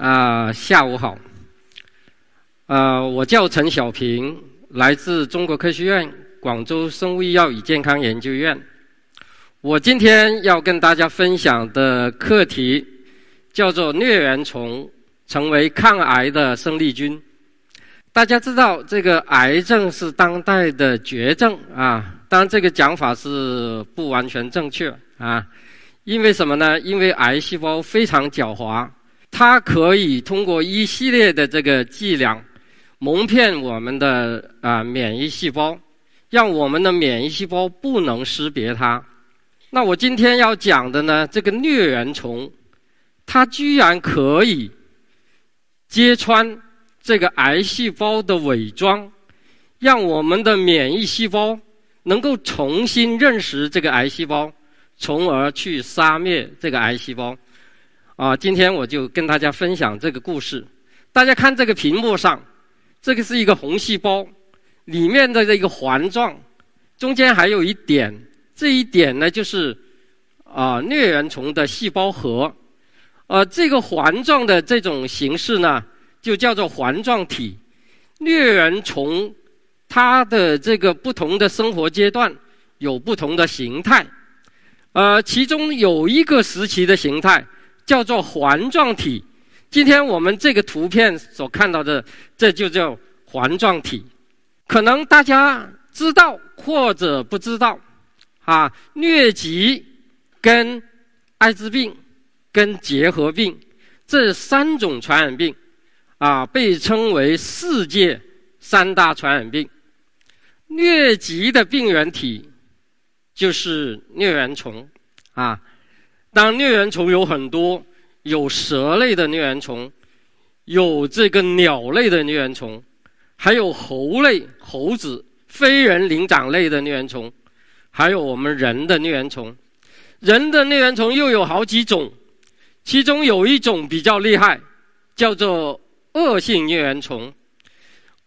啊、下午好。呃，我叫陈小平，来自中国科学院广州生物医药与健康研究院。我今天要跟大家分享的课题叫做“疟原虫成为抗癌的生力军”。大家知道，这个癌症是当代的绝症啊，当然这个讲法是不完全正确啊。因为什么呢？因为癌细胞非常狡猾，它可以通过一系列的这个伎俩，蒙骗我们的啊、免疫细胞，让我们的免疫细胞不能识别它。那我今天要讲的呢，这个疟原虫，它居然可以揭穿这个癌细胞的伪装，让我们的免疫细胞能够重新认识这个癌细胞。从而去杀灭这个癌细胞。啊，今天我就跟大家分享这个故事。大家看这个屏幕上，这个是一个红细胞，里面的这个环状，中间还有一点，这一点呢就是啊疟原虫的细胞核。呃，这个环状的这种形式呢，就叫做环状体。疟原虫它的这个不同的生活阶段有不同的形态。呃，其中有一个时期的形态叫做环状体。今天我们这个图片所看到的，这就叫环状体。可能大家知道或者不知道，啊，疟疾跟艾滋病跟结核病这三种传染病，啊，被称为世界三大传染病。疟疾的病原体。就是疟原虫，啊，当疟原虫有很多，有蛇类的疟原虫，有这个鸟类的疟原虫，还有猴类猴子、非人灵长类的疟原虫，还有我们人的疟原虫。人的疟原虫又有好几种，其中有一种比较厉害，叫做恶性疟原虫。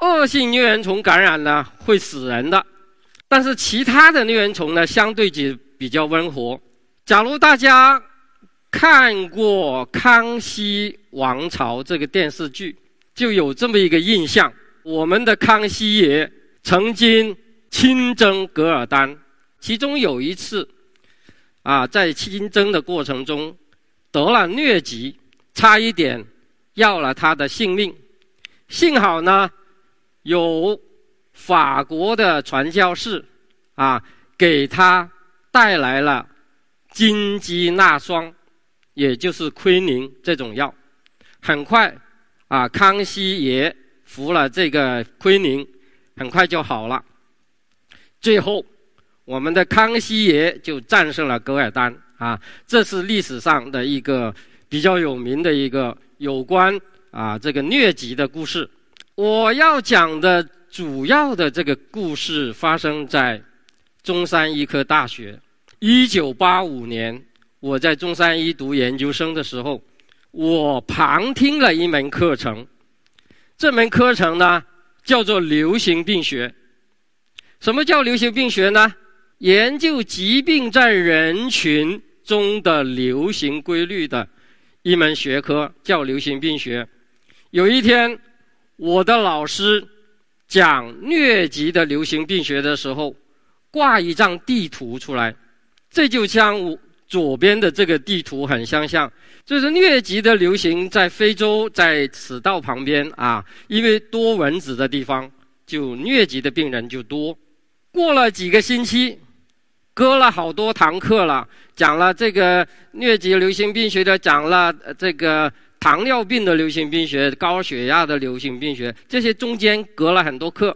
恶性疟原虫感染呢，会死人的。但是其他的疟原虫呢，相对就比较温和。假如大家看过《康熙王朝》这个电视剧，就有这么一个印象：我们的康熙爷曾经亲征噶尔丹，其中有一次，啊，在亲征的过程中得了疟疾，差一点要了他的性命。幸好呢，有。法国的传教士啊，给他带来了金鸡纳霜，也就是奎宁这种药。很快啊，康熙爷服了这个奎宁，很快就好了。最后，我们的康熙爷就战胜了噶尔丹啊，这是历史上的一个比较有名的一个有关啊这个疟疾的故事。我要讲的。主要的这个故事发生在中山医科大学。一九八五年，我在中山医读研究生的时候，我旁听了一门课程。这门课程呢，叫做流行病学。什么叫流行病学呢？研究疾病在人群中的流行规律的一门学科，叫流行病学。有一天，我的老师。讲疟疾的流行病学的时候，挂一张地图出来，这就像左边的这个地图很相像。就是疟疾的流行在非洲，在赤道旁边啊，因为多蚊子的地方，就疟疾的病人就多。过了几个星期，割了好多堂课了，讲了这个疟疾流行病学的，讲了这个。糖尿病的流行病学、高血压的流行病学，这些中间隔了很多课。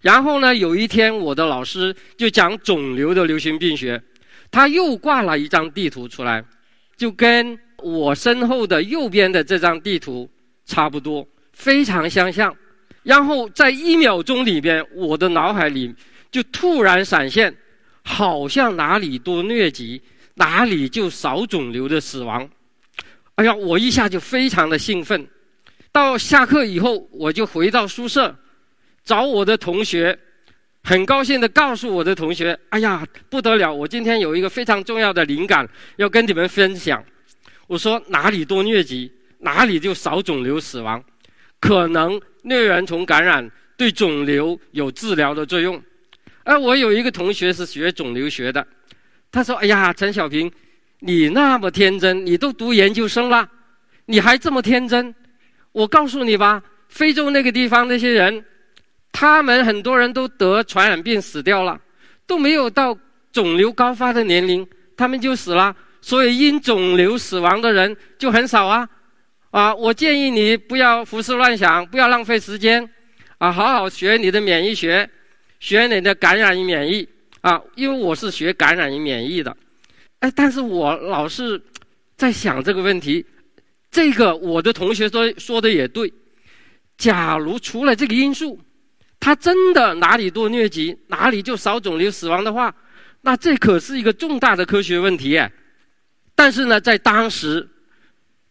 然后呢，有一天我的老师就讲肿瘤的流行病学，他又挂了一张地图出来，就跟我身后的右边的这张地图差不多，非常相像。然后在一秒钟里边，我的脑海里就突然闪现，好像哪里多疟疾，哪里就少肿瘤的死亡。哎呀，我一下就非常的兴奋。到下课以后，我就回到宿舍，找我的同学，很高兴的告诉我的同学：“哎呀，不得了！我今天有一个非常重要的灵感，要跟你们分享。”我说：“哪里多疟疾，哪里就少肿瘤死亡，可能。”疟原虫感染对肿瘤有治疗的作用，而我有一个同学是学肿瘤学的，他说：“哎呀，陈小平，你那么天真，你都读研究生了，你还这么天真？我告诉你吧，非洲那个地方那些人，他们很多人都得传染病死掉了，都没有到肿瘤高发的年龄，他们就死了，所以因肿瘤死亡的人就很少啊。”啊，我建议你不要胡思乱想，不要浪费时间，啊，好好学你的免疫学，学你的感染与免疫啊，因为我是学感染与免疫的，哎，但是我老是在想这个问题，这个我的同学说说的也对，假如除了这个因素，他真的哪里多疟疾，哪里就少肿瘤死亡的话，那这可是一个重大的科学问题，但是呢，在当时。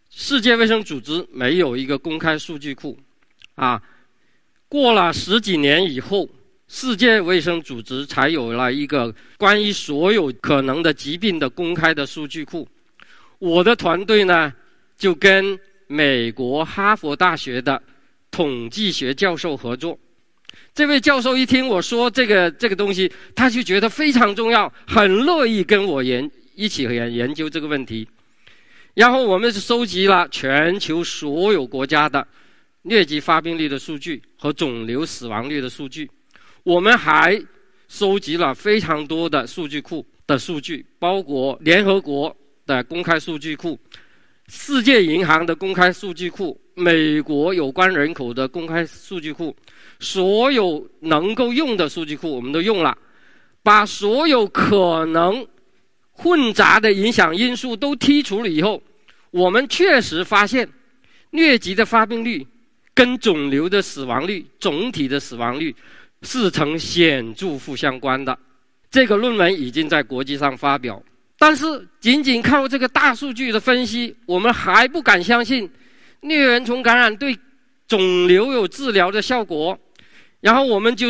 世界卫生组织没有一个公开数据库，啊，过了十几年以后，世界卫生组织才有了一个关于所有可能的疾病的公开的数据库。我的团队呢，就跟美国哈佛大学的统计学教授合作。这位教授一听我说这个这个东西，他就觉得非常重要，很乐意跟我研一起研研究这个问题。然后我们是收集了全球所有国家的疟疾发病率的数据和肿瘤死亡率的数据，我们还收集了非常多的数据库的数据，包括联合国的公开数据库、世界银行的公开数据库、美国有关人口的公开数据库，所有能够用的数据库我们都用了，把所有可能。混杂的影响因素都剔除了以后，我们确实发现，疟疾的发病率跟肿瘤的死亡率总体的死亡率是呈显著负相关的。这个论文已经在国际上发表，但是仅仅靠这个大数据的分析，我们还不敢相信疟原虫感染对肿瘤有治疗的效果。然后我们就。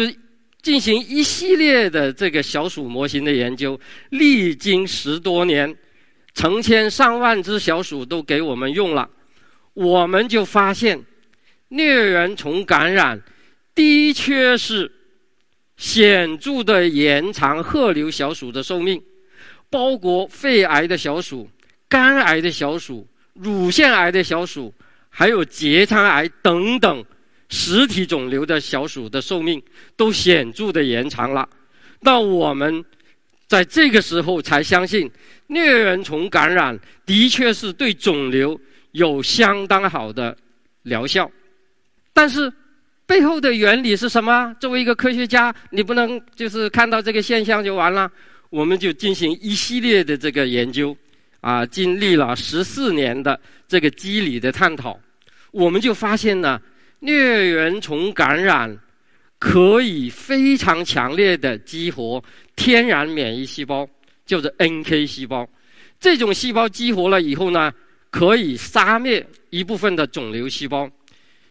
进行一系列的这个小鼠模型的研究，历经十多年，成千上万只小鼠都给我们用了，我们就发现，疟原虫感染的确是显著的延长褐瘤小鼠的寿命，包括肺癌的小鼠、肝癌的小鼠、乳腺癌的小鼠，还有结肠癌等等。实体肿瘤的小鼠的寿命都显著的延长了，那我们在这个时候才相信疟原虫感染的确是对肿瘤有相当好的疗效。但是背后的原理是什么？作为一个科学家，你不能就是看到这个现象就完了。我们就进行一系列的这个研究，啊，经历了十四年的这个机理的探讨，我们就发现呢。疟原虫感染可以非常强烈的激活天然免疫细胞，叫做 NK 细胞。这种细胞激活了以后呢，可以杀灭一部分的肿瘤细胞。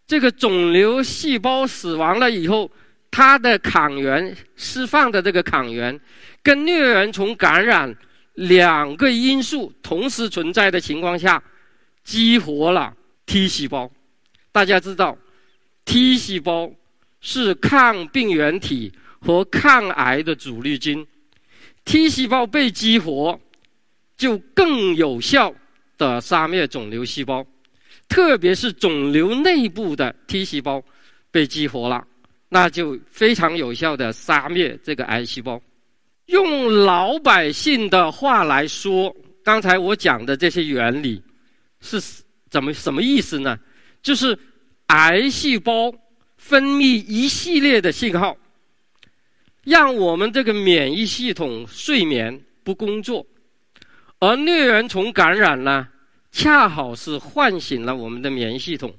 这个肿瘤细胞死亡了以后，它的抗原释放的这个抗原，跟疟原虫感染两个因素同时存在的情况下，激活了 T 细胞。大家知道。T 细胞是抗病原体和抗癌的主力军，T 细胞被激活，就更有效的杀灭肿瘤细胞，特别是肿瘤内部的 T 细胞被激活了，那就非常有效的杀灭这个癌细胞。用老百姓的话来说，刚才我讲的这些原理是怎么什么意思呢？就是。癌细胞分泌一系列的信号，让我们这个免疫系统睡眠不工作，而疟原虫感染呢，恰好是唤醒了我们的免疫系统，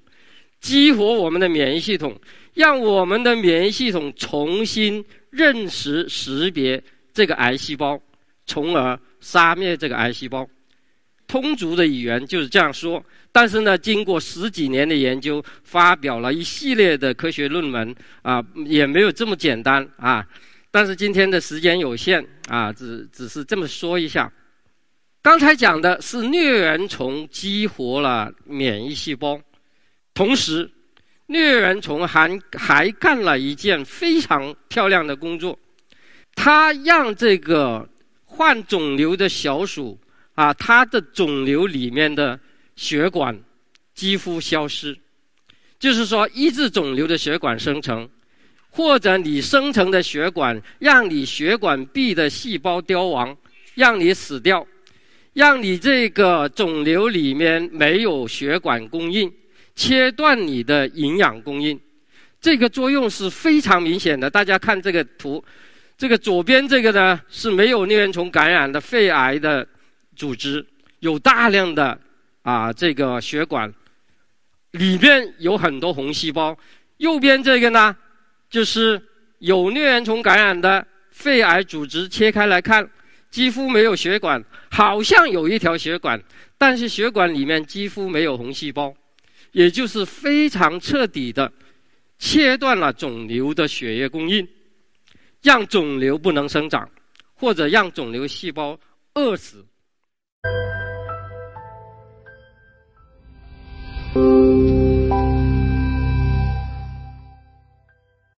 激活我们的免疫系统，让我们的免疫系统重新认识、识别这个癌细胞，从而杀灭这个癌细胞。通俗的语言就是这样说。但是呢，经过十几年的研究，发表了一系列的科学论文啊，也没有这么简单啊。但是今天的时间有限啊，只只是这么说一下。刚才讲的是疟原虫激活了免疫细胞，同时疟原虫还还干了一件非常漂亮的工作，它让这个患肿瘤的小鼠啊，它的肿瘤里面的。血管几乎消失，就是说抑制肿瘤的血管生成，或者你生成的血管让你血管壁的细胞凋亡，让你死掉，让你这个肿瘤里面没有血管供应，切断你的营养供应，这个作用是非常明显的。大家看这个图，这个左边这个呢是没有疟原虫感染的肺癌的组织，有大量的。啊，这个血管里面有很多红细胞。右边这个呢，就是有疟原虫感染的肺癌组织。切开来看，几乎没有血管，好像有一条血管，但是血管里面几乎没有红细胞，也就是非常彻底的切断了肿瘤的血液供应，让肿瘤不能生长，或者让肿瘤细胞饿死。